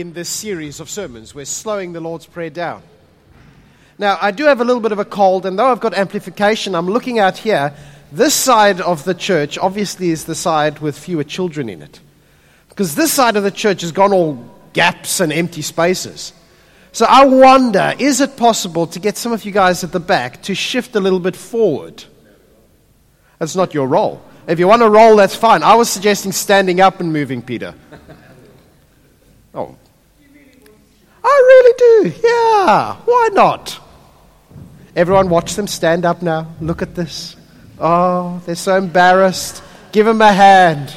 in this series of sermons. We're slowing the Lord's Prayer down. Now, I do have a little bit of a cold, and though I've got amplification, I'm looking out here. This side of the church obviously is the side with fewer children in it. Because this side of the church has gone all gaps and empty spaces. So I wonder is it possible to get some of you guys at the back to shift a little bit forward? That's not your role. If you want to roll, that's fine. I was suggesting standing up and moving, Peter. Oh. I really do. Yeah. Why not? Everyone, watch them stand up now. Look at this. Oh, they're so embarrassed. Give them a hand.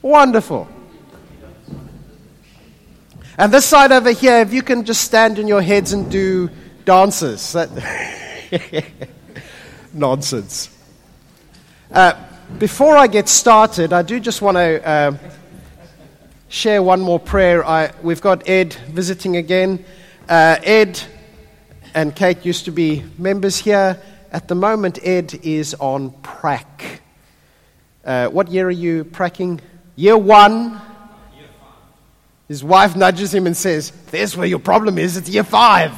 Wonderful. And this side over here, if you can just stand on your heads and do dances. That Nonsense. Uh, before I get started, I do just want to uh, share one more prayer. I, we've got Ed visiting again. Uh, Ed and Kate used to be members here. At the moment, Ed is on prac. Uh, what year are you pracking? Year one. His wife nudges him and says, There's where your problem is. It's year five.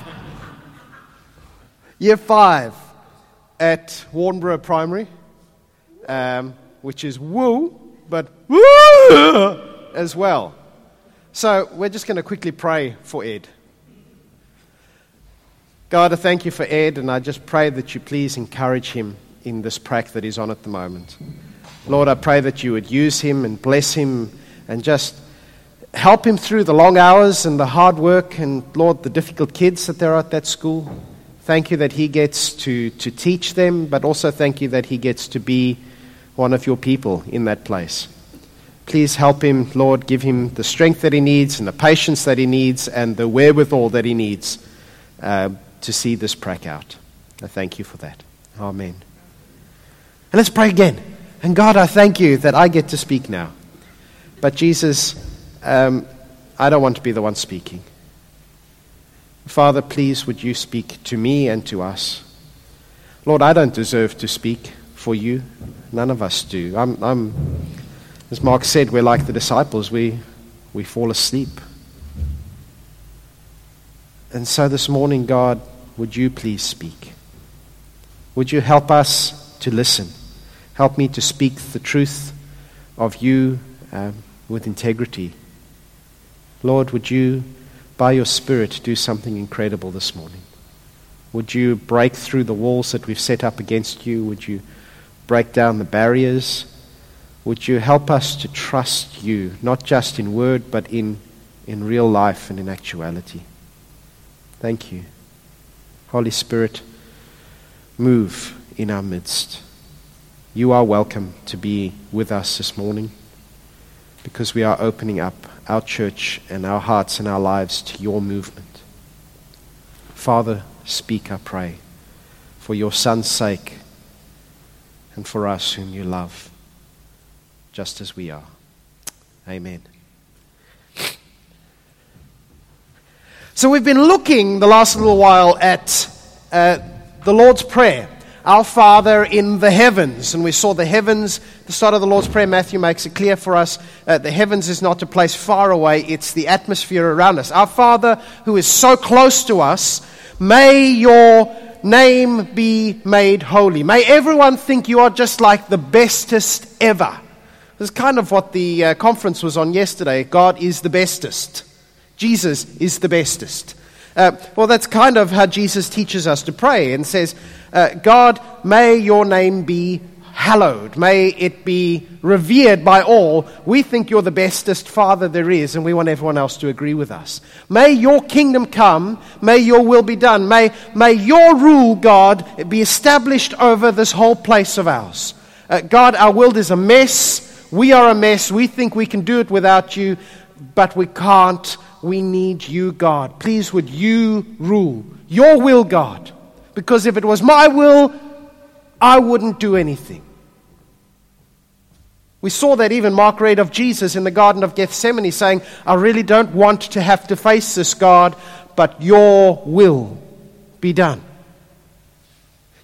year five at Warnbro Primary, um, which is woo, but woo as well. So we're just going to quickly pray for Ed. God, I thank you for Ed, and I just pray that you please encourage him in this prac that he's on at the moment. Lord, I pray that you would use him and bless him and just help him through the long hours and the hard work and, Lord, the difficult kids that there are at that school. Thank you that he gets to, to teach them, but also thank you that he gets to be one of your people in that place. Please help him, Lord. Give him the strength that he needs and the patience that he needs and the wherewithal that he needs uh, to see this prac out. I thank you for that. Amen. And let's pray again. And God, I thank you that I get to speak now. But Jesus, um, I don't want to be the one speaking. Father, please would you speak to me and to us. Lord, I don't deserve to speak for you. None of us do. I'm, I'm, as Mark said, we're like the disciples. We, we fall asleep. And so this morning, God, would you please speak? Would you help us to listen? Help me to speak the truth of you um, with integrity. Lord, would you, by your Spirit, do something incredible this morning? Would you break through the walls that we've set up against you? Would you break down the barriers? Would you help us to trust you, not just in word, but in, in real life and in actuality? Thank you. Holy Spirit, move in our midst. You are welcome to be with us this morning because we are opening up our church and our hearts and our lives to your movement. Father, speak, I pray, for your Son's sake and for us whom you love, just as we are. Amen. So we've been looking the last little while at uh, the Lord's Prayer. Our Father in the heavens. And we saw the heavens, the start of the Lord's Prayer, Matthew makes it clear for us. Uh, the heavens is not a place far away, it's the atmosphere around us. Our Father, who is so close to us, may your name be made holy. May everyone think you are just like the bestest ever. This is kind of what the uh, conference was on yesterday. God is the bestest. Jesus is the bestest. Uh, well, that's kind of how Jesus teaches us to pray and says, uh, God, may your name be hallowed. May it be revered by all. We think you're the bestest Father there is, and we want everyone else to agree with us. May your kingdom come. May your will be done. May, may your rule, God, be established over this whole place of ours. Uh, God, our world is a mess. We are a mess. We think we can do it without you, but we can't. We need you, God. Please, would you rule? Your will, God. Because if it was my will, I wouldn't do anything. We saw that even Mark read of Jesus in the Garden of Gethsemane saying, I really don't want to have to face this, God, but your will be done.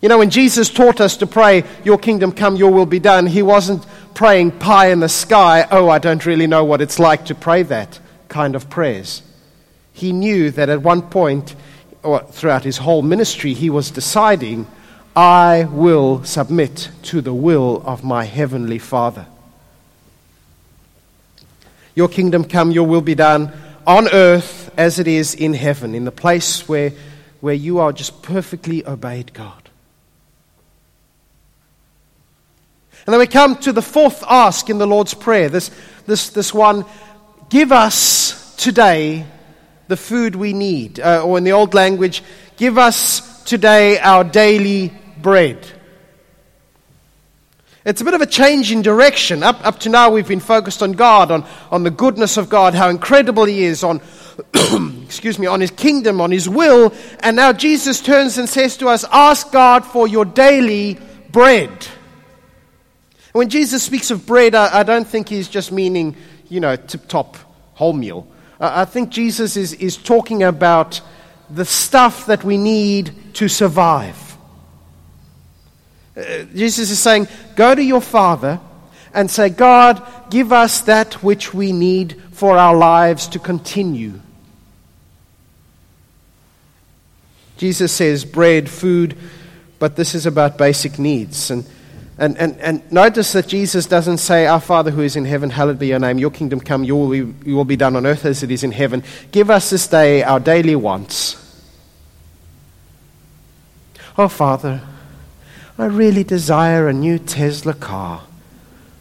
You know, when Jesus taught us to pray, Your kingdom come, your will be done, he wasn't praying pie in the sky, oh, I don't really know what it's like to pray that kind of prayers. He knew that at one point, or throughout his whole ministry, he was deciding, I will submit to the will of my heavenly Father. Your kingdom come, your will be done on earth as it is in heaven, in the place where, where you are just perfectly obeyed God. And then we come to the fourth ask in the Lord's Prayer, this, this, this one give us today the food we need. Uh, or in the old language, give us today our daily bread. It's a bit of a change in direction. Up, up to now, we've been focused on God, on, on the goodness of God, how incredible He is, on, excuse me, on His kingdom, on His will. And now Jesus turns and says to us, Ask God for your daily bread. When Jesus speaks of bread, I, I don't think He's just meaning, you know, tip top wholemeal. Uh, I think Jesus is, is talking about the stuff that we need to survive. Uh, Jesus is saying, Go to your Father and say, God, give us that which we need for our lives to continue. Jesus says bread, food, but this is about basic needs. And, and, and, and notice that Jesus doesn't say, Our Father who is in heaven, hallowed be your name, your kingdom come, your will, be, your will be done on earth as it is in heaven. Give us this day our daily wants. Oh, Father, I really desire a new Tesla car.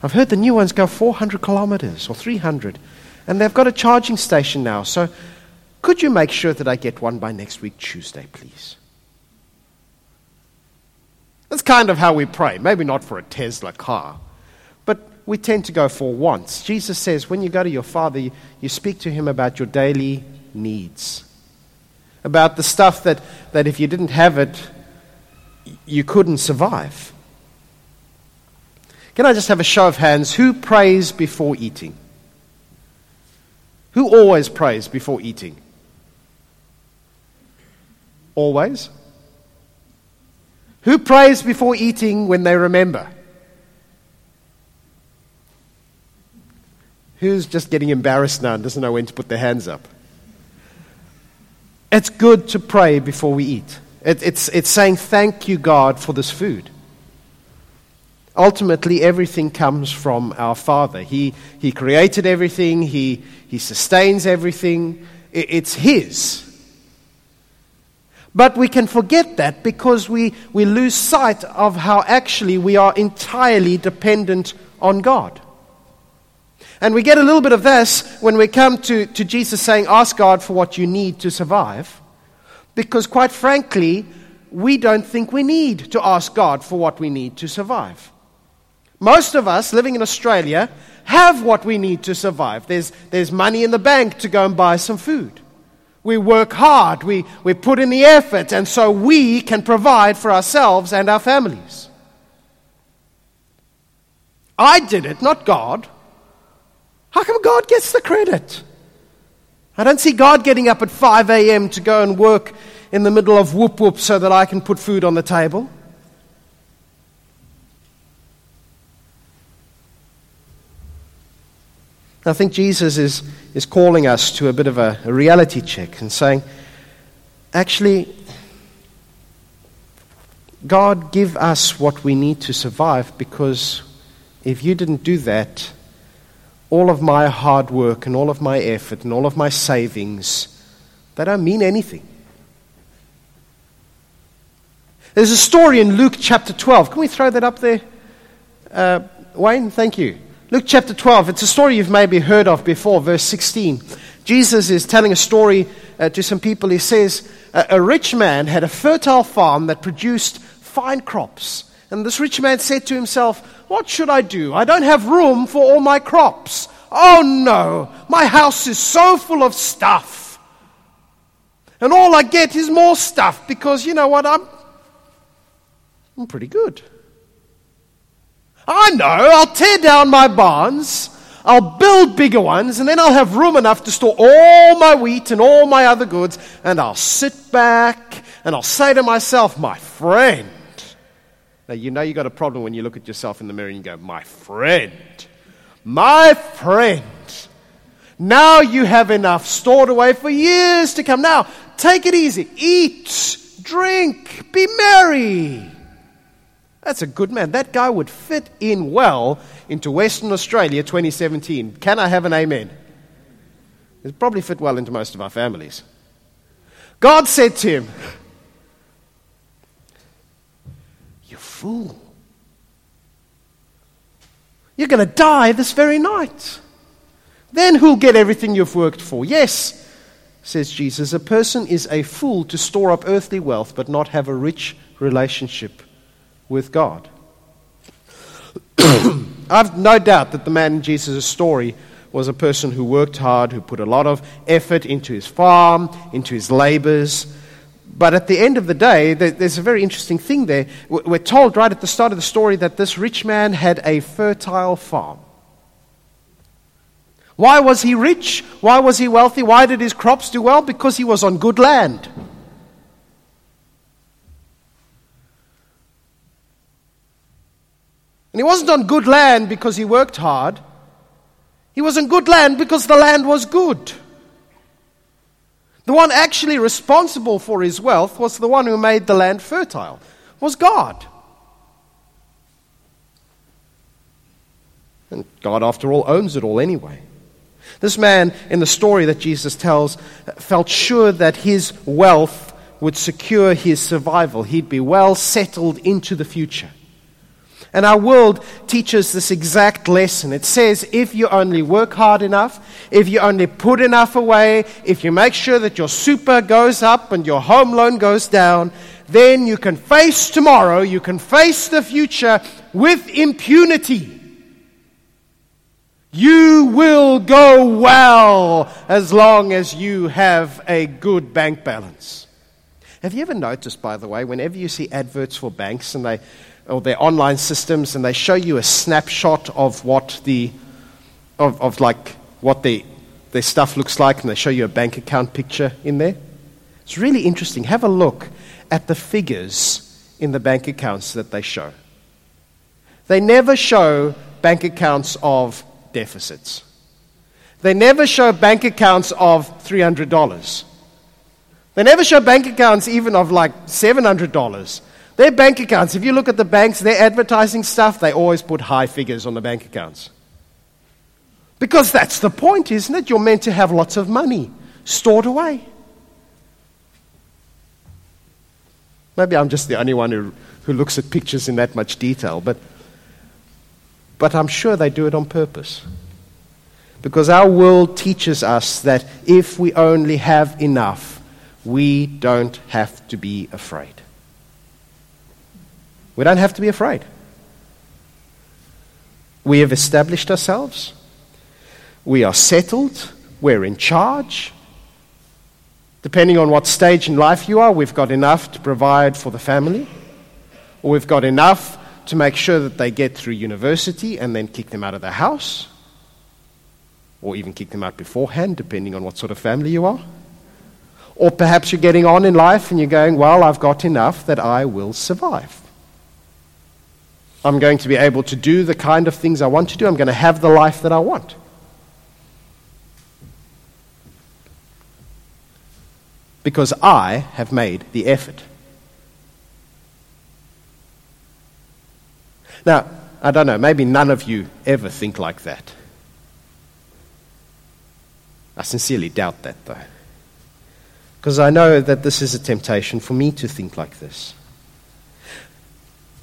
I've heard the new ones go 400 kilometers or 300, and they've got a charging station now. So could you make sure that I get one by next week, Tuesday, please? That's kind of how we pray. Maybe not for a Tesla car, but we tend to go for wants. Jesus says when you go to your Father, you, you speak to Him about your daily needs, about the stuff that, that if you didn't have it, you couldn't survive. Can I just have a show of hands? Who prays before eating? Who always prays before eating? Always? Who prays before eating when they remember? Who's just getting embarrassed now and doesn't know when to put their hands up? It's good to pray before we eat. It, it's, it's saying, Thank you, God, for this food. Ultimately, everything comes from our Father. He, he created everything, He, he sustains everything. It, it's His. But we can forget that because we, we lose sight of how actually we are entirely dependent on God. And we get a little bit of this when we come to, to Jesus saying, Ask God for what you need to survive. Because, quite frankly, we don't think we need to ask God for what we need to survive. Most of us living in Australia have what we need to survive. There's, there's money in the bank to go and buy some food. We work hard, we, we put in the effort, and so we can provide for ourselves and our families. I did it, not God. How come God gets the credit? I don't see God getting up at 5 a.m. to go and work in the middle of whoop whoop so that I can put food on the table. I think Jesus is, is calling us to a bit of a, a reality check and saying, actually, God, give us what we need to survive because if you didn't do that, all of my hard work and all of my effort and all of my savings, they don't mean anything. There's a story in Luke chapter 12. Can we throw that up there? Uh, Wayne, thank you. Luke chapter 12. It's a story you've maybe heard of before, verse 16. Jesus is telling a story uh, to some people. He says, A rich man had a fertile farm that produced fine crops. And this rich man said to himself, What should I do? I don't have room for all my crops. Oh no, my house is so full of stuff. And all I get is more stuff because, you know what, I'm, I'm pretty good. I know, I'll tear down my barns, I'll build bigger ones, and then I'll have room enough to store all my wheat and all my other goods, and I'll sit back and I'll say to myself, my friend, Now, you know you've got a problem when you look at yourself in the mirror and you go, My friend, my friend, now you have enough stored away for years to come. Now, take it easy. Eat, drink, be merry. That's a good man. That guy would fit in well into Western Australia 2017. Can I have an amen? He'd probably fit well into most of our families. God said to him, You fool. You're going to die this very night. Then who'll get everything you've worked for? Yes, says Jesus, a person is a fool to store up earthly wealth but not have a rich relationship with God. I've no doubt that the man in Jesus' story was a person who worked hard, who put a lot of effort into his farm, into his labors. But at the end of the day, there's a very interesting thing there. We're told right at the start of the story that this rich man had a fertile farm. Why was he rich? Why was he wealthy? Why did his crops do well? Because he was on good land. And he wasn't on good land because he worked hard. He was on good land because the land was good. The one actually responsible for his wealth was the one who made the land fertile, was God. And God, after all, owns it all anyway. This man, in the story that Jesus tells, felt sure that his wealth would secure his survival. He'd be well settled into the future. And our world teaches this exact lesson. It says if you only work hard enough, if you only put enough away, if you make sure that your super goes up and your home loan goes down, then you can face tomorrow, you can face the future with impunity. You will go well as long as you have a good bank balance. Have you ever noticed, by the way, whenever you see adverts for banks and they or their online systems and they show you a snapshot of what the of, of like what the, their stuff looks like and they show you a bank account picture in there. It's really interesting. Have a look at the figures in the bank accounts that they show. They never show bank accounts of deficits. They never show bank accounts of $300 they never show bank accounts even of like $700 their bank accounts, if you look at the banks, their advertising stuff, they always put high figures on the bank accounts. Because that's the point, isn't it? You're meant to have lots of money stored away. Maybe I'm just the only one who, who looks at pictures in that much detail, but, but I'm sure they do it on purpose. Because our world teaches us that if we only have enough, we don't have to be afraid. We don't have to be afraid. We have established ourselves. We are settled. We're in charge. Depending on what stage in life you are, we've got enough to provide for the family, or we've got enough to make sure that they get through university and then kick them out of the house, or even kick them out beforehand, depending on what sort of family you are. Or perhaps you're getting on in life and you're going, Well, I've got enough that I will survive. I'm going to be able to do the kind of things I want to do. I'm going to have the life that I want. Because I have made the effort. Now, I don't know, maybe none of you ever think like that. I sincerely doubt that, though. Because I know that this is a temptation for me to think like this.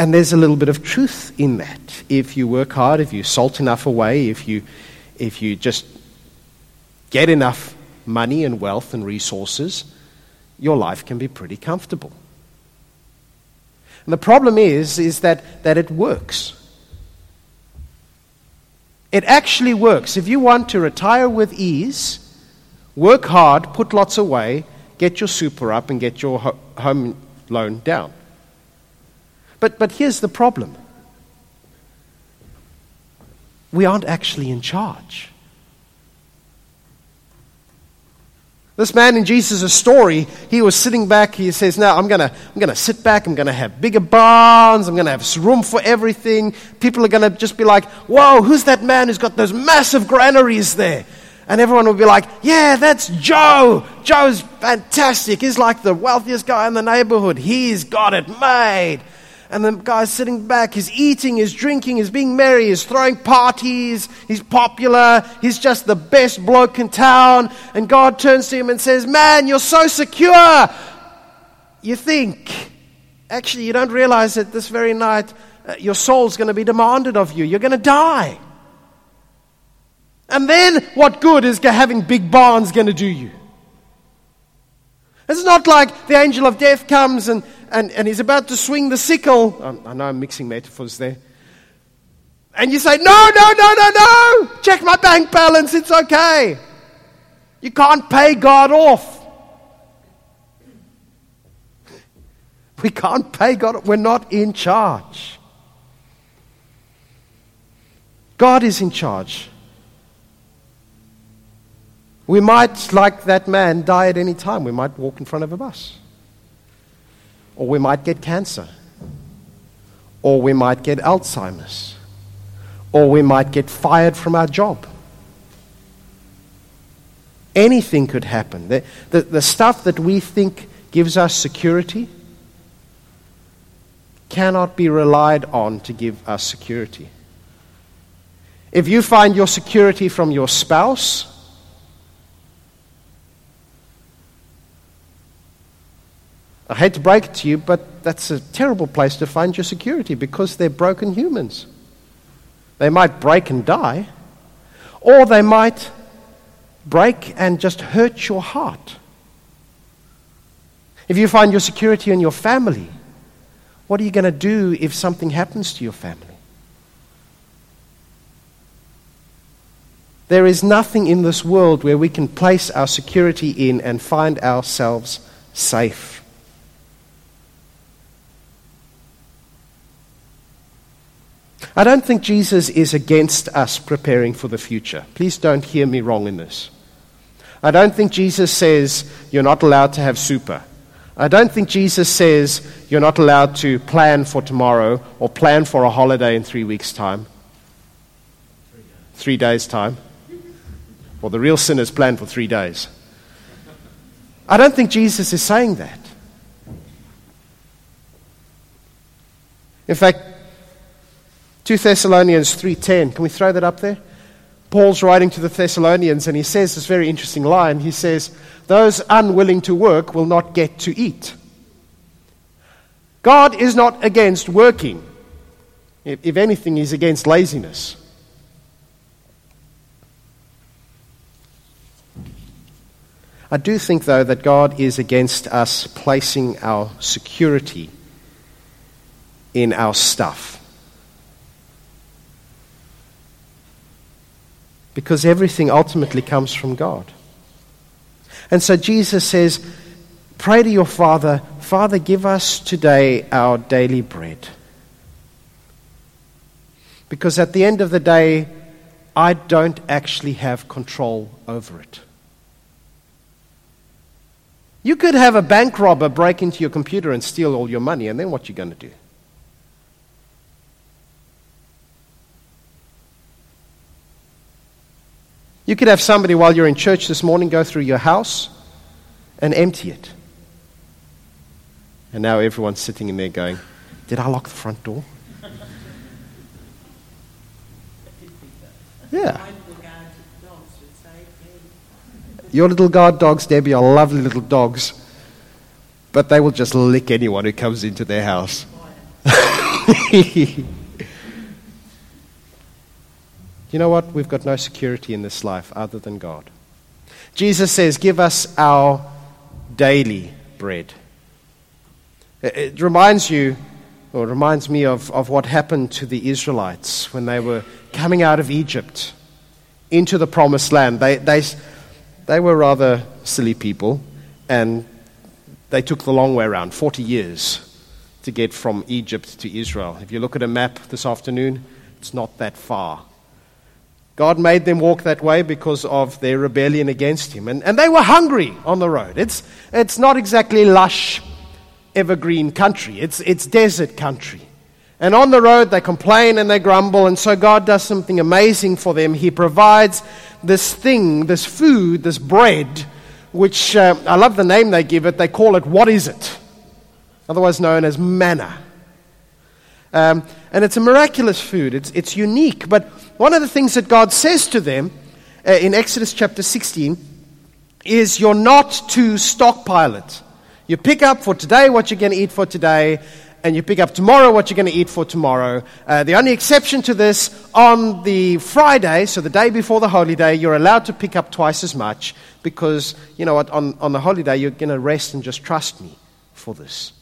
And there's a little bit of truth in that. If you work hard, if you salt enough away, if you, if you just get enough money and wealth and resources, your life can be pretty comfortable. And the problem is, is that, that it works. It actually works. If you want to retire with ease, work hard, put lots away, get your super up, and get your ho- home loan down. But, but here's the problem we aren't actually in charge. This man in Jesus' story, he was sitting back. He says, Now I'm going to I'm to sit back. I'm going to have bigger barns. I'm going to have room for everything. People are going to just be like, Whoa, who's that man who's got those massive granaries there? And everyone will be like, Yeah, that's Joe. Joe's fantastic. He's like the wealthiest guy in the neighborhood. He's got it made. And the guy's sitting back, he's eating, he's drinking, he's being merry, he's throwing parties, he's popular, he's just the best bloke in town. And God turns to him and says, Man, you're so secure. You think, actually, you don't realize that this very night uh, your soul's going to be demanded of you. You're going to die. And then what good is having big barns going to do you? It's not like the angel of death comes and, and, and he's about to swing the sickle. Um, I know I'm mixing metaphors there. And you say, No, no, no, no, no. Check my bank balance. It's okay. You can't pay God off. We can't pay God. We're not in charge. God is in charge. We might, like that man, die at any time. We might walk in front of a bus. Or we might get cancer. Or we might get Alzheimer's. Or we might get fired from our job. Anything could happen. The, the, the stuff that we think gives us security cannot be relied on to give us security. If you find your security from your spouse, I hate to break it to you, but that's a terrible place to find your security because they're broken humans. They might break and die, or they might break and just hurt your heart. If you find your security in your family, what are you going to do if something happens to your family? There is nothing in this world where we can place our security in and find ourselves safe. I don't think Jesus is against us preparing for the future. Please don't hear me wrong in this. I don't think Jesus says you're not allowed to have super. I don't think Jesus says you're not allowed to plan for tomorrow or plan for a holiday in three weeks' time. Three days' time. Well, the real sinners plan for three days. I don't think Jesus is saying that. In fact, 2 Thessalonians 3:10. Can we throw that up there? Paul's writing to the Thessalonians and he says this very interesting line. He says, "Those unwilling to work will not get to eat." God is not against working. If anything, he's against laziness. I do think, though, that God is against us placing our security in our stuff. Because everything ultimately comes from God. And so Jesus says, Pray to your Father, Father, give us today our daily bread. Because at the end of the day, I don't actually have control over it. You could have a bank robber break into your computer and steal all your money, and then what are you going to do? You could have somebody while you're in church this morning go through your house and empty it. And now everyone's sitting in there going, Did I lock the front door? Yeah. Your little guard dogs, Debbie, are lovely little dogs, but they will just lick anyone who comes into their house. you know what? We've got no security in this life other than God. Jesus says, Give us our daily bread. It reminds you, or reminds me of, of what happened to the Israelites when they were coming out of Egypt into the promised land. They, they, they were rather silly people, and they took the long way around 40 years to get from Egypt to Israel. If you look at a map this afternoon, it's not that far God made them walk that way because of their rebellion against Him. And, and they were hungry on the road. It's, it's not exactly lush, evergreen country, it's, it's desert country. And on the road, they complain and they grumble. And so God does something amazing for them. He provides this thing, this food, this bread, which uh, I love the name they give it. They call it, What is it? Otherwise known as manna. Um, and it's a miraculous food, it's, it's unique. But one of the things that God says to them uh, in Exodus chapter 16 is, You're not to stockpile it. You pick up for today what you're going to eat for today, and you pick up tomorrow what you're going to eat for tomorrow. Uh, the only exception to this, on the Friday, so the day before the holy day, you're allowed to pick up twice as much because, you know what, on, on the holy day, you're going to rest and just trust me for this.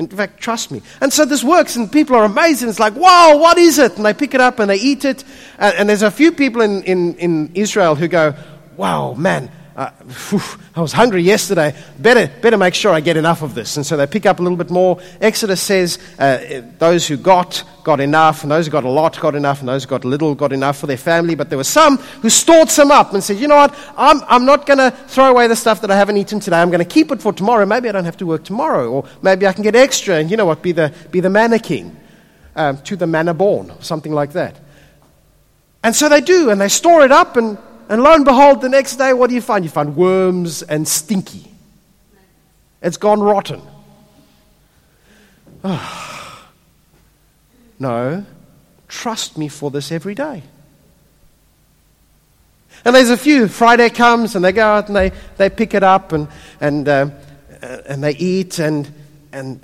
In fact, trust me. And so this works, and people are amazed, and it's like, wow, what is it? And they pick it up and they eat it. And, and there's a few people in, in, in Israel who go, wow, man, uh, whew, I was hungry yesterday. Better, better make sure I get enough of this. And so they pick up a little bit more. Exodus says uh, those who got, got enough, and those who got a lot got enough, and those who got little got enough for their family. But there were some who stored some up and said, you know what, I'm, I'm not going to throw away the stuff that I haven't eaten today. I'm going to keep it for tomorrow. Maybe I don't have to work tomorrow, or maybe I can get extra, and you know what, be the, be the manna king um, to the manna born, or something like that. And so they do, and they store it up, and and lo and behold, the next day, what do you find? You find worms and stinky. It's gone rotten. Oh. No, trust me for this every day. And there's a few. Friday comes and they go out and they, they pick it up and, and, uh, and they eat and, and,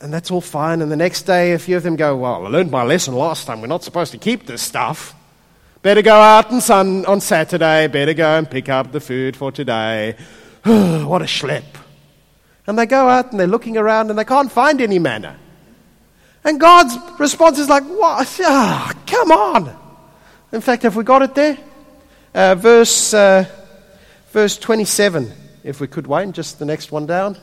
and that's all fine. And the next day, a few of them go, Well, I learned my lesson last time. We're not supposed to keep this stuff. Better go out and sun on Saturday. Better go and pick up the food for today. what a schlep. And they go out and they're looking around and they can't find any manna. And God's response is like, what? Ah, come on. In fact, have we got it there? Uh, verse, uh, verse 27, if we could, Wayne, just the next one down.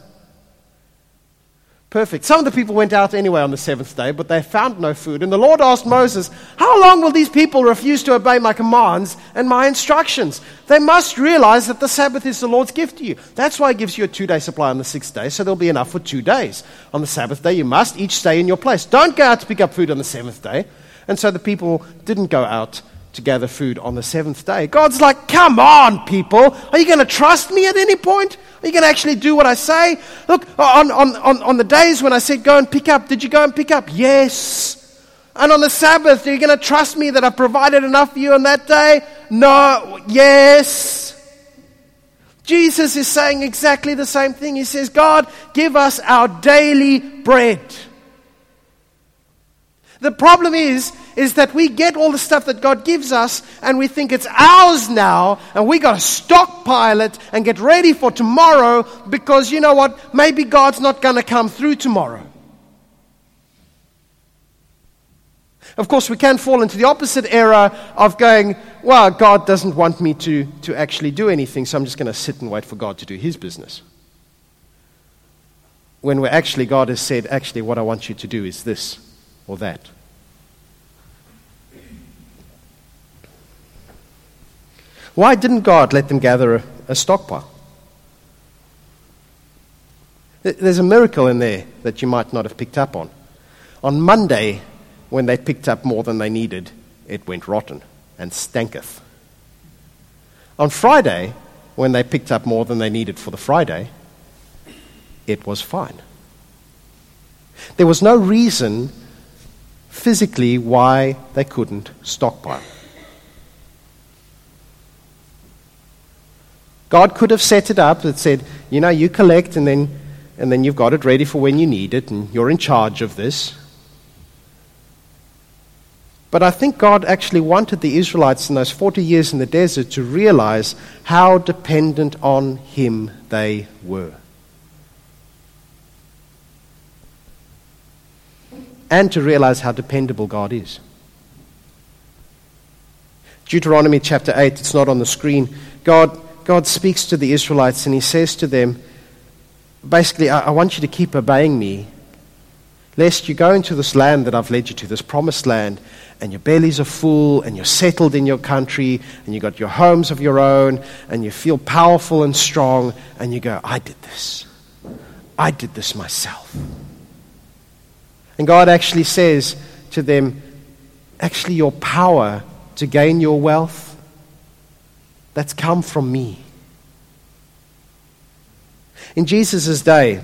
Perfect. Some of the people went out anyway on the seventh day, but they found no food. And the Lord asked Moses, How long will these people refuse to obey my commands and my instructions? They must realize that the Sabbath is the Lord's gift to you. That's why He gives you a two day supply on the sixth day, so there'll be enough for two days. On the Sabbath day, you must each stay in your place. Don't go out to pick up food on the seventh day. And so the people didn't go out to gather food on the seventh day. God's like, Come on, people. Are you going to trust me at any point? Are you going to actually do what I say? Look, on, on, on, on the days when I said go and pick up, did you go and pick up? Yes. And on the Sabbath, are you going to trust me that I provided enough for you on that day? No. Yes. Jesus is saying exactly the same thing. He says, God, give us our daily bread. The problem is, is that we get all the stuff that God gives us and we think it's ours now and we got to stockpile it and get ready for tomorrow because you know what? Maybe God's not going to come through tomorrow. Of course, we can fall into the opposite error of going, well, God doesn't want me to, to actually do anything, so I'm just going to sit and wait for God to do his business. When we're actually, God has said, actually, what I want you to do is this or that. Why didn't God let them gather a, a stockpile? There's a miracle in there that you might not have picked up on. On Monday, when they picked up more than they needed, it went rotten and stanketh. On Friday, when they picked up more than they needed for the Friday, it was fine. There was no reason physically why they couldn't stockpile. God could have set it up that said, you know, you collect and then, and then you've got it ready for when you need it and you're in charge of this. But I think God actually wanted the Israelites in those 40 years in the desert to realize how dependent on Him they were. and to realize how dependable God is. Deuteronomy chapter 8, it's not on the screen. God, God speaks to the Israelites and he says to them, basically, I, I want you to keep obeying me. lest you go into this land that I've led you to, this promised land, and your bellies are full, and you're settled in your country, and you've got your homes of your own, and you feel powerful and strong, and you go, I did this. I did this myself. And God actually says to them, actually, your power to gain your wealth, that's come from me. In Jesus' day,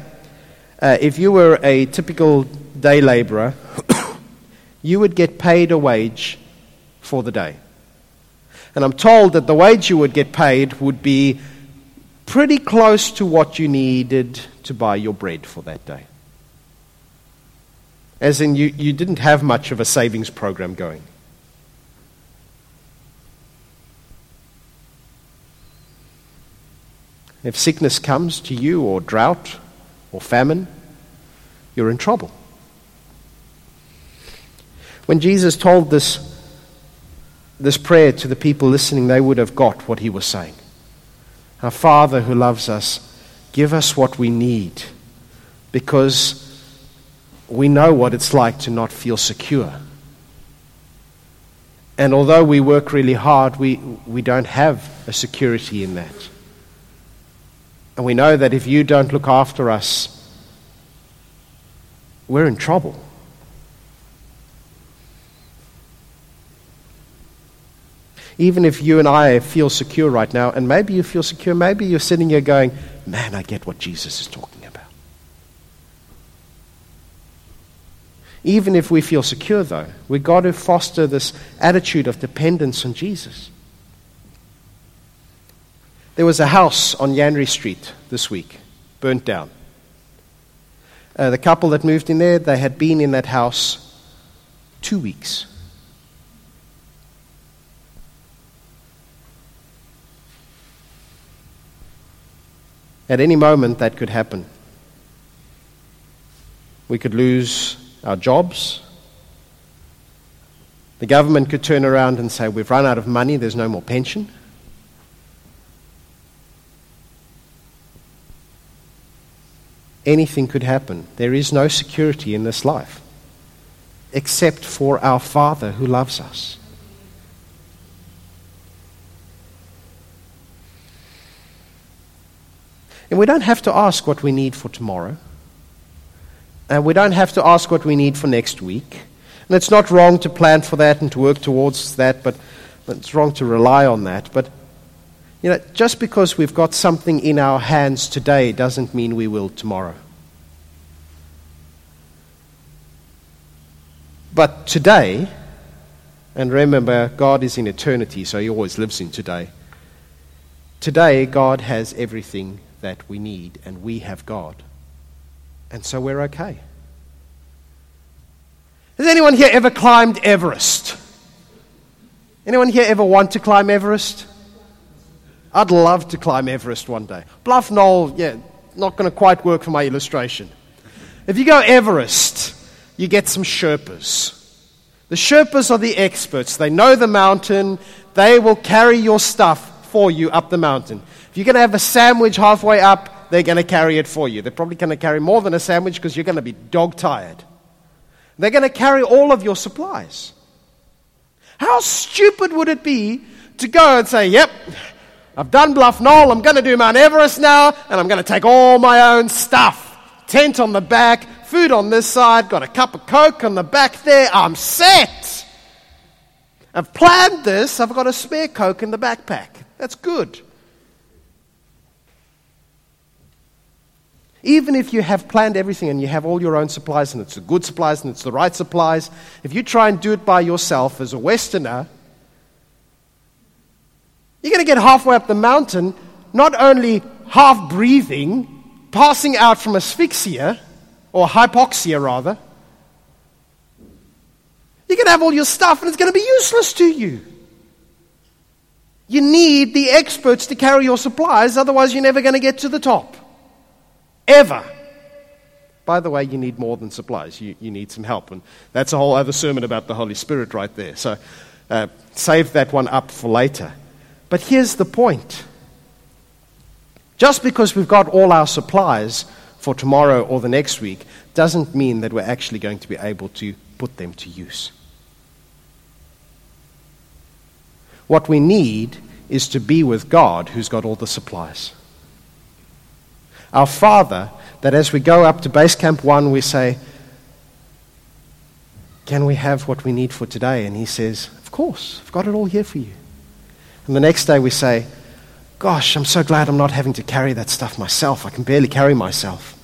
uh, if you were a typical day laborer, you would get paid a wage for the day. And I'm told that the wage you would get paid would be pretty close to what you needed to buy your bread for that day. As in, you, you didn't have much of a savings program going. If sickness comes to you, or drought, or famine, you're in trouble. When Jesus told this, this prayer to the people listening, they would have got what he was saying. Our Father who loves us, give us what we need because we know what it's like to not feel secure. And although we work really hard, we, we don't have a security in that. And we know that if you don't look after us, we're in trouble. Even if you and I feel secure right now, and maybe you feel secure, maybe you're sitting here going, Man, I get what Jesus is talking about. Even if we feel secure, though, we've got to foster this attitude of dependence on Jesus. There was a house on Yanry Street this week, burnt down. Uh, the couple that moved in there, they had been in that house two weeks. At any moment, that could happen. We could lose our jobs. The government could turn around and say, We've run out of money, there's no more pension. Anything could happen. There is no security in this life except for our Father who loves us. And we don't have to ask what we need for tomorrow. And we don't have to ask what we need for next week. And it's not wrong to plan for that and to work towards that, but, it's wrong to rely on that. But you know, just because we've got something in our hands today doesn't mean we will tomorrow. But today, and remember, God is in eternity, so He always lives in today. Today, God has everything that we need, and we have God. And so we're okay. Has anyone here ever climbed Everest? Anyone here ever want to climb Everest? I'd love to climb Everest one day. Bluff Knoll, yeah, not going to quite work for my illustration. If you go Everest, you get some Sherpas. The Sherpas are the experts. They know the mountain. They will carry your stuff for you up the mountain. If you're going to have a sandwich halfway up, they're going to carry it for you. They're probably going to carry more than a sandwich because you're going to be dog tired. They're going to carry all of your supplies. How stupid would it be to go and say, Yep, I've done Bluff Knoll, I'm going to do Mount Everest now, and I'm going to take all my own stuff. Tent on the back, food on this side, got a cup of Coke on the back there, I'm set. I've planned this, I've got a spare Coke in the backpack. That's good. Even if you have planned everything and you have all your own supplies and it's the good supplies and it's the right supplies, if you try and do it by yourself as a Westerner, you're going to get halfway up the mountain, not only half breathing, passing out from asphyxia, or hypoxia rather. You're going to have all your stuff and it's going to be useless to you. You need the experts to carry your supplies, otherwise, you're never going to get to the top ever. By the way, you need more than supplies. You, you need some help. And that's a whole other sermon about the Holy Spirit right there. So uh, save that one up for later. But here's the point just because we've got all our supplies for tomorrow or the next week doesn't mean that we're actually going to be able to put them to use. What we need is to be with God who's got all the supplies. Our Father, that as we go up to base camp one, we say, Can we have what we need for today? And He says, Of course, I've got it all here for you. And the next day we say, Gosh, I'm so glad I'm not having to carry that stuff myself. I can barely carry myself.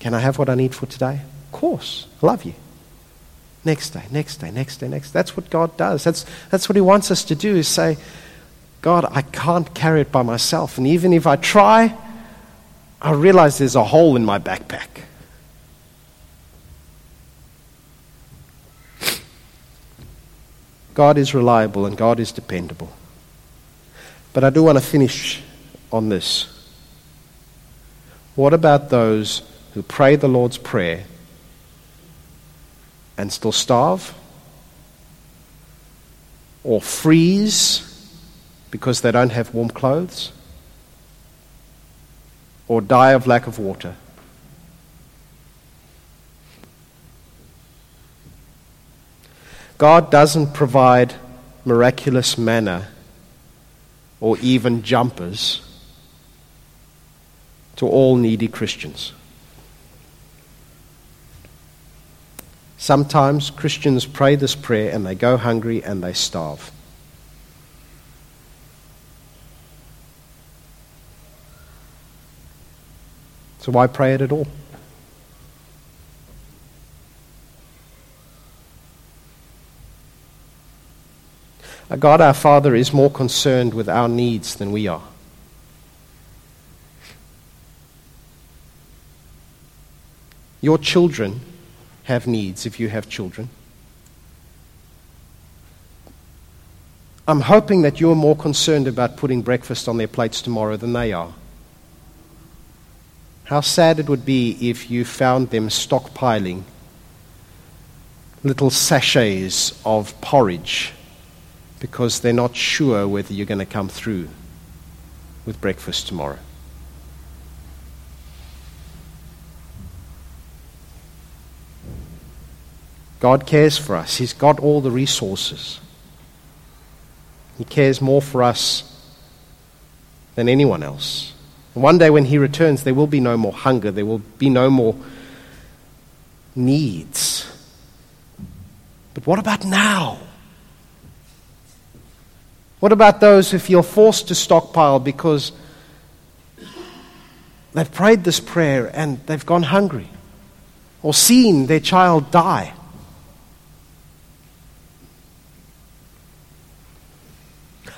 Can I have what I need for today? Of course. I love you. Next day, next day, next day, next. That's what God does. That's, that's what He wants us to do is say, God, I can't carry it by myself. And even if I try, I realize there's a hole in my backpack. God is reliable and God is dependable. But I do want to finish on this. What about those who pray the Lord's Prayer and still starve or freeze because they don't have warm clothes or die of lack of water. God doesn't provide miraculous manna or even jumpers to all needy Christians. Sometimes Christians pray this prayer and they go hungry and they starve. So why pray it at all? Uh, God our Father is more concerned with our needs than we are. Your children have needs if you have children. I'm hoping that you're more concerned about putting breakfast on their plates tomorrow than they are. How sad it would be if you found them stockpiling little sachets of porridge because they're not sure whether you're going to come through with breakfast tomorrow. God cares for us. He's got all the resources. He cares more for us than anyone else. And one day when He returns, there will be no more hunger, there will be no more needs. But what about now? What about those who feel forced to stockpile because they've prayed this prayer and they've gone hungry or seen their child die?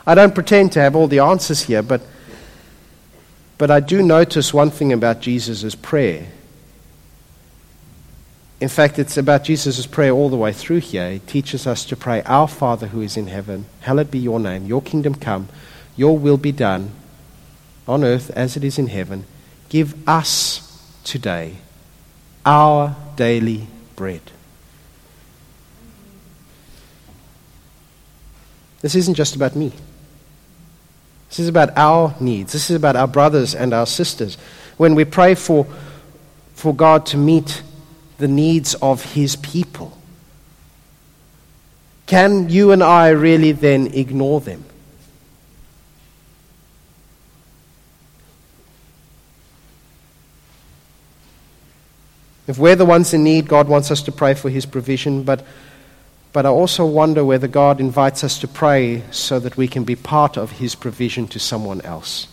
I don't pretend to have all the answers here, but, but I do notice one thing about Jesus' prayer. In fact, it's about Jesus' prayer all the way through here. He teaches us to pray, Our Father who is in heaven, hallowed be your name, your kingdom come, your will be done on earth as it is in heaven. Give us today our daily bread. This isn't just about me. This is about our needs. This is about our brothers and our sisters. When we pray for, for God to meet the needs of His people, can you and I really then ignore them? If we're the ones in need, God wants us to pray for His provision, but but I also wonder whether God invites us to pray so that we can be part of His provision to someone else.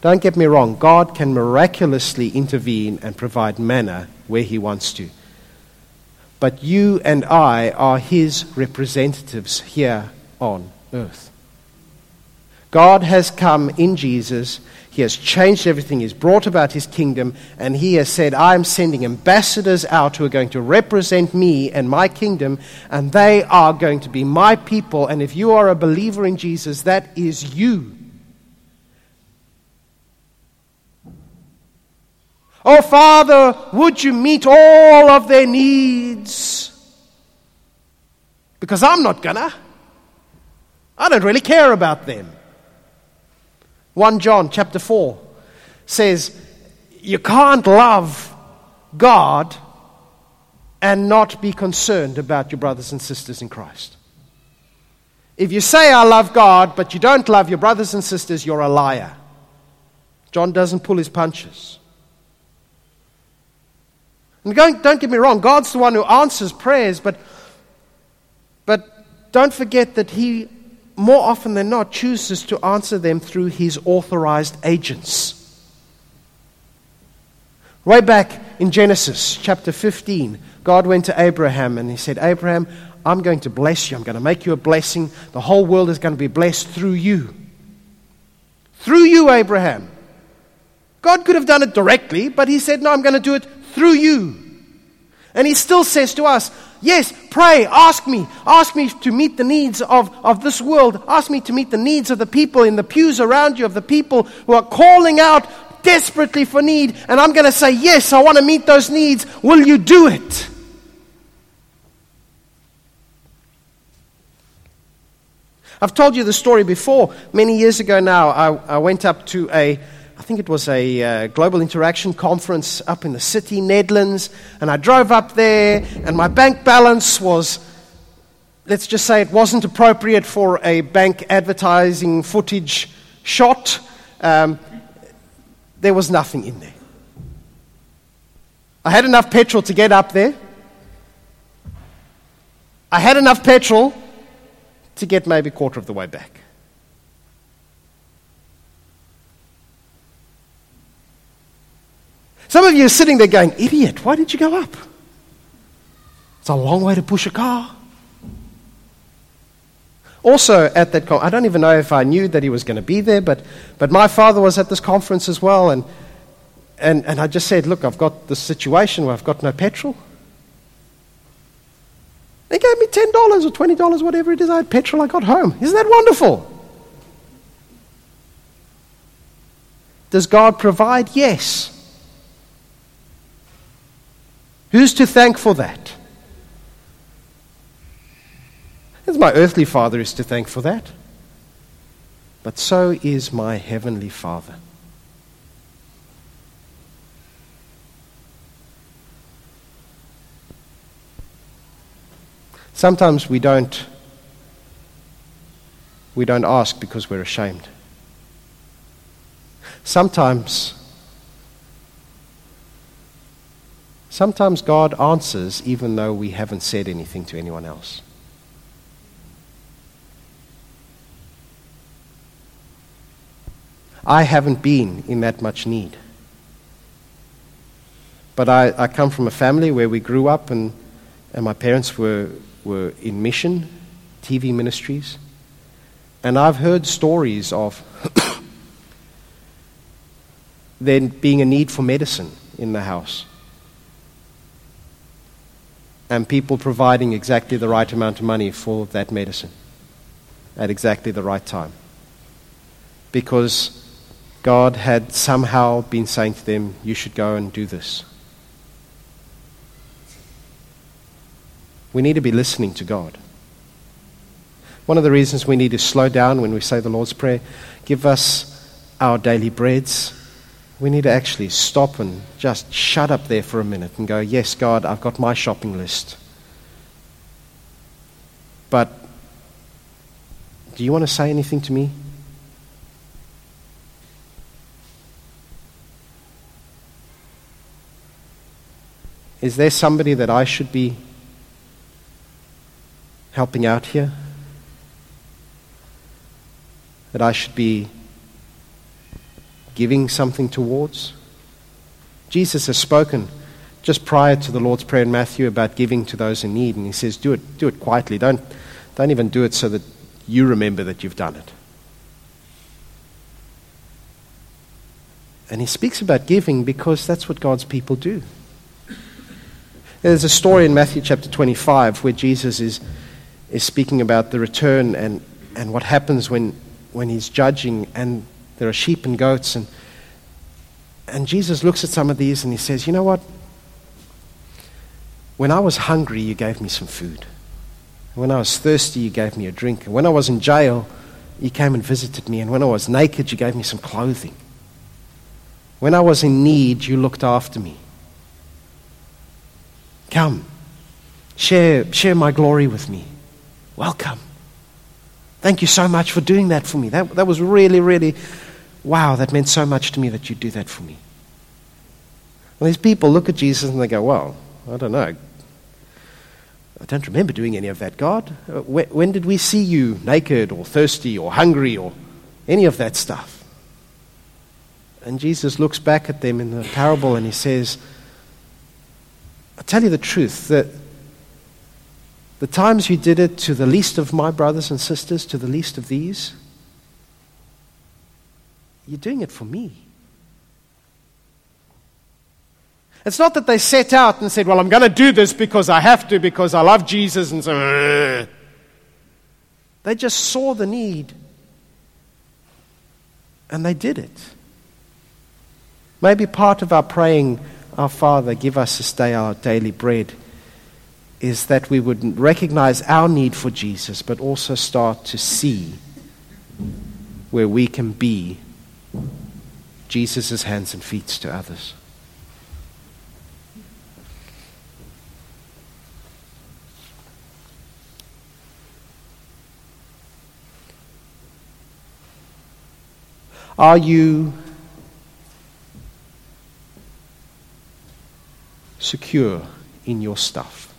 Don't get me wrong, God can miraculously intervene and provide manna where He wants to. But you and I are His representatives here on earth. God has come in Jesus he has changed everything. He's brought about his kingdom. And he has said, I am sending ambassadors out who are going to represent me and my kingdom. And they are going to be my people. And if you are a believer in Jesus, that is you. Oh, Father, would you meet all of their needs? Because I'm not gonna. I don't really care about them. 1 John chapter 4 says, you can't love God and not be concerned about your brothers and sisters in Christ. If you say, I love God, but you don't love your brothers and sisters, you're a liar. John doesn't pull his punches. And don't, don't get me wrong, God's the one who answers prayers, but, but don't forget that He, more often than not, chooses to answer them through His authorized agents. Way back in Genesis chapter 15, God went to Abraham and He said, Abraham, I'm going to bless you. I'm going to make you a blessing. The whole world is going to be blessed through you. Through you, Abraham. God could have done it directly, but He said, No, I'm going to do it through you. And He still says to us, Yes, pray, ask me, ask me to meet the needs of, of this world, ask me to meet the needs of the people in the pews around you, of the people who are calling out desperately for need. And I'm going to say, Yes, I want to meet those needs. Will you do it? I've told you the story before. Many years ago now, I, I went up to a think it was a uh, global interaction conference up in the city, Nedlands, and I drove up there, and my bank balance was, let's just say, it wasn't appropriate for a bank advertising footage shot. Um, there was nothing in there. I had enough petrol to get up there. I had enough petrol to get maybe a quarter of the way back. Some of you are sitting there going, Idiot, why did you go up? It's a long way to push a car. Also, at that I don't even know if I knew that he was going to be there, but, but my father was at this conference as well, and, and, and I just said, Look, I've got this situation where I've got no petrol. They gave me $10 or $20, whatever it is. I had petrol, I got home. Isn't that wonderful? Does God provide? Yes. Who's to thank for that? As my earthly father is to thank for that. But so is my heavenly father. Sometimes we don't we don't ask because we're ashamed. Sometimes Sometimes God answers even though we haven't said anything to anyone else. I haven't been in that much need. But I, I come from a family where we grew up and, and my parents were, were in mission, TV ministries. And I've heard stories of there being a need for medicine in the house and people providing exactly the right amount of money for that medicine at exactly the right time. Because God had somehow been saying to them, You should go and do this. We need to be listening to God. One of the reasons we need to slow down when we say the Lord's Prayer, give us our daily breads we need to actually stop and just shut up there for a minute and go, Yes, God, I've got my shopping list. But do you want to say anything to me? Is there somebody that I should be helping out here? That I should be giving something towards? Jesus has spoken just prior to the Lord's Prayer in Matthew about giving to those in need, and he says, Do it, do it quietly. Don't, don't even do it so that you remember that you've done it. And he speaks about giving because that's what God's people do. There's a story in Matthew chapter 25 where Jesus is, is speaking about the return and, and what happens when, when he's judging, and there are sheep and goats. And, and Jesus looks at some of these and he says, You know what? When I was hungry, you gave me some food. When I was thirsty, you gave me a drink. And when I was in jail, you came and visited me. And when I was naked, you gave me some clothing. When I was in need, you looked after me. Come, share, share my glory with me. Welcome. Thank you so much for doing that for me. That, that was really, really, wow, that meant so much to me that you'd do that for me. And these people look at Jesus and they go, well, I don't know. I don't remember doing any of that, God. Uh, when did we see you naked or thirsty or hungry or any of that stuff? And Jesus looks back at them in the parable and he says, I tell you the truth, that the times you did it to the least of my brothers and sisters, to the least of these, you're doing it for me. It's not that they set out and said, Well, I'm going to do this because I have to, because I love Jesus, and so. They just saw the need and they did it. Maybe part of our praying, Our Father, give us this day our daily bread, is that we would recognize our need for Jesus, but also start to see where we can be Jesus' hands and feet to others. Are you secure in your stuff?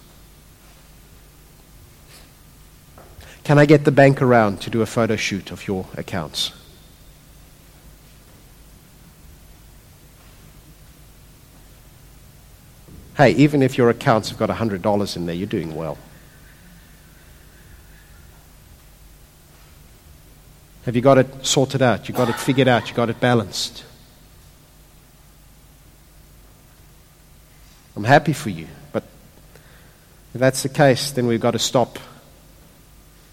Can I get the bank around to do a photo shoot of your accounts? Hey, even if your accounts have got $100 in there, you're doing well. Have you got it sorted out? You got it figured out? You got it balanced? I'm happy for you, but if that's the case, then we've got to stop.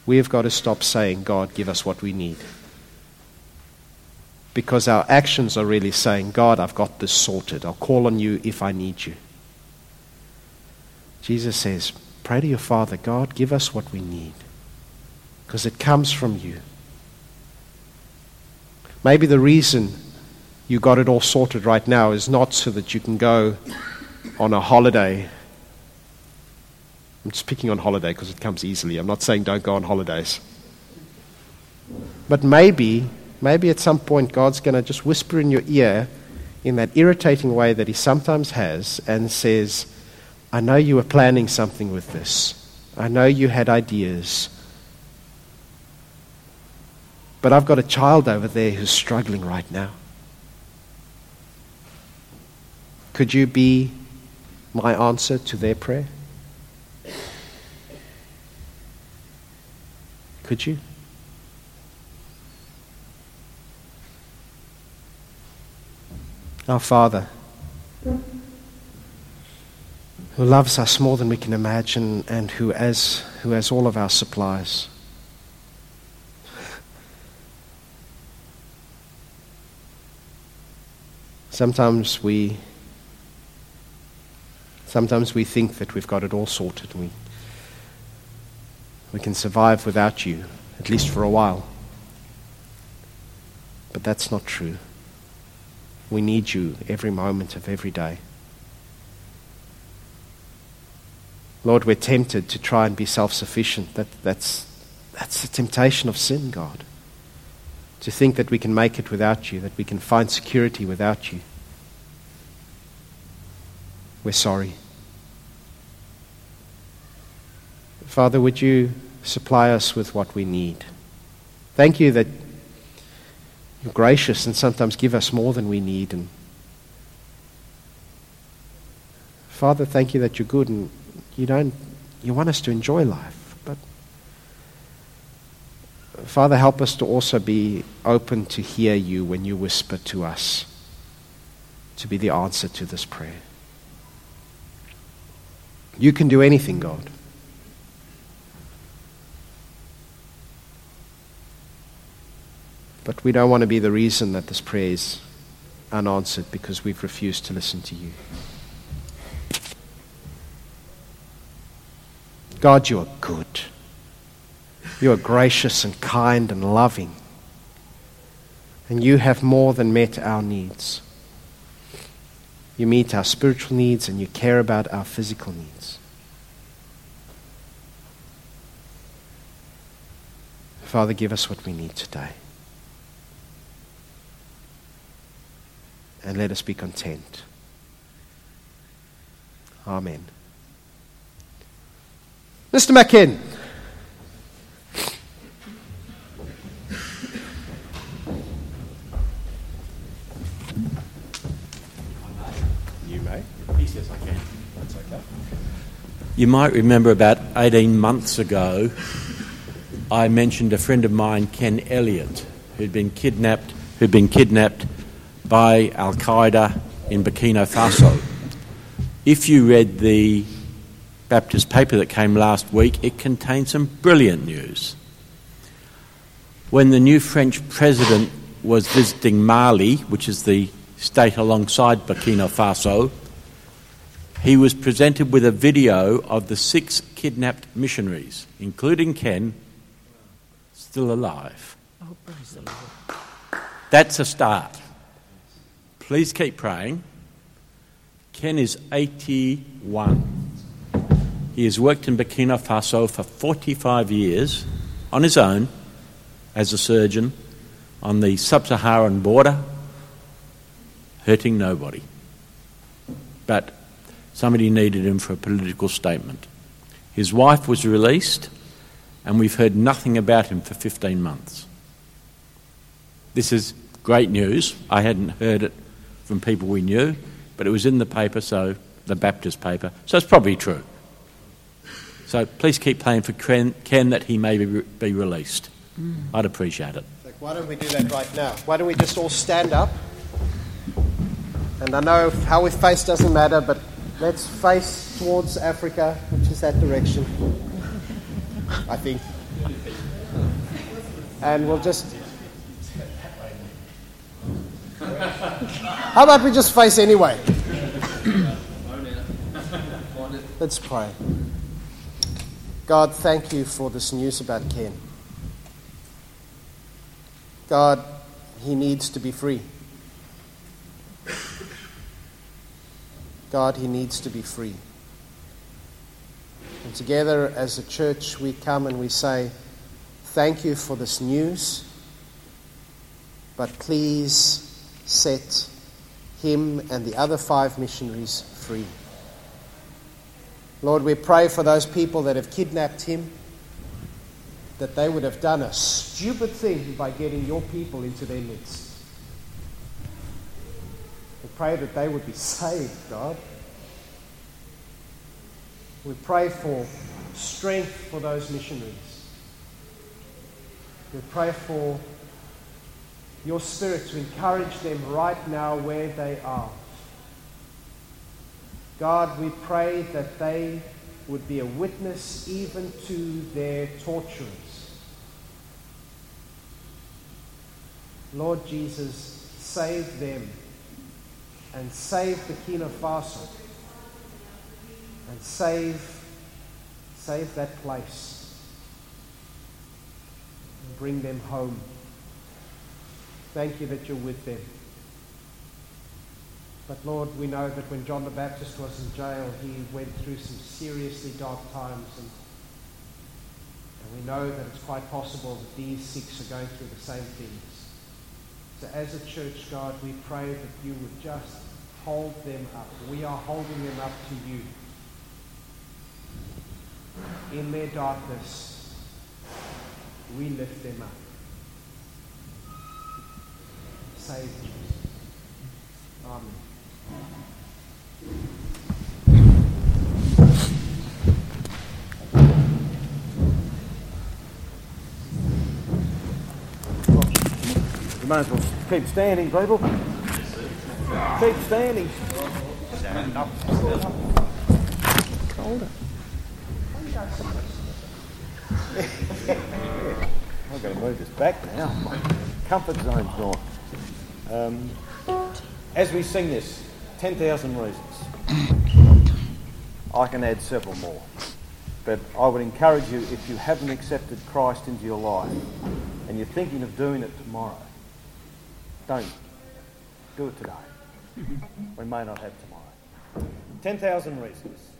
We've got to stop saying, God, give us what we need. Because our actions are really saying, God, I've got this sorted. I'll call on you if I need you. Jesus says, Pray to your Father, God, give us what we need. Because it comes from you. Maybe the reason you got it all sorted right now is not so that you can go on a holiday. I'm just picking on holiday because it comes easily. I'm not saying don't go on holidays. But maybe, maybe at some point God's going to just whisper in your ear in that irritating way that He sometimes has and says, I know you were planning something with this. I know you had ideas. But I've got a child over there who's struggling right now. Could you be my answer to their prayer? Could you? Our Father, who loves us more than we can imagine and who has, who has all of our supplies. Sometimes we sometimes we think that we've got it all sorted. We, we can survive without you, at least for a while. But that's not true. We need you every moment of every day. Lord, we're tempted to try and be self sufficient. That, that's, that's the temptation of sin, God to think that we can make it without you, that we can find security without you. We're sorry. Father, would you supply us with what we need? Thank you that you're gracious and sometimes give us more than we need. And Father, thank you that you're good and you don't you want us to enjoy life. But Father, help us to also be open to hear you when you whisper to us to be the answer to this prayer. You can do anything, God. But we don't want to be the reason that this prayer is unanswered because we've refused to listen to you. God, you are good. You are gracious and kind and loving. And you have more than met our needs. You meet our spiritual needs and you care about our physical needs. Father, give us what we need today. And let us be content. Amen. Mr. McKinn. You may. He says I can. That's okay. You might remember about 18 months ago, I mentioned a friend of mine, Ken Elliott, who'd been kidnapped, who'd been kidnapped by Al Qaeda in Burkina Faso. If you read the Baptist paper that came last week, it contained some brilliant news. When the new French president was visiting Mali, which is the state alongside Burkina Faso, he was presented with a video of the six kidnapped missionaries, including Ken, still alive. That's a start. Please keep praying. Ken is 81. He has worked in Burkina Faso for 45 years on his own as a surgeon on the sub Saharan border, hurting nobody. But somebody needed him for a political statement. His wife was released, and we've heard nothing about him for 15 months. This is great news. I hadn't heard it from people we knew, but it was in the paper, so the Baptist paper, so it's probably true. So please keep praying for Ken, Ken that he may be, be released. Mm. I'd appreciate it. Why don't we do that right now? Why don't we just all stand up? And I know how we face doesn't matter, but let's face towards Africa, which is that direction. I think. And we'll just. How about we just face anyway? Let's pray. God, thank you for this news about Ken. God, he needs to be free. God, he needs to be free. And together as a church, we come and we say, Thank you for this news, but please set him and the other five missionaries free. Lord, we pray for those people that have kidnapped him, that they would have done a stupid thing by getting your people into their midst. We pray that they would be saved, God. We pray for strength for those missionaries. We pray for your Spirit to encourage them right now where they are. God, we pray that they would be a witness even to their torturers. Lord Jesus, save them and save Burkina Faso and save, save that place and bring them home. Thank you that you're with them. But Lord, we know that when John the Baptist was in jail, he went through some seriously dark times. And, and we know that it's quite possible that these six are going through the same things. So as a church, God, we pray that you would just hold them up. We are holding them up to you. In their darkness, we lift them up. Save Jesus. Amen. You might as well keep standing, people. Keep standing. Stand up. I've got to move this back now. My comfort zone's gone. Um, as we sing this, 10,000 reasons, I can add several more. But I would encourage you, if you haven't accepted Christ into your life and you're thinking of doing it tomorrow, don't. Do it today. we may not have tomorrow. 10,000 reasons.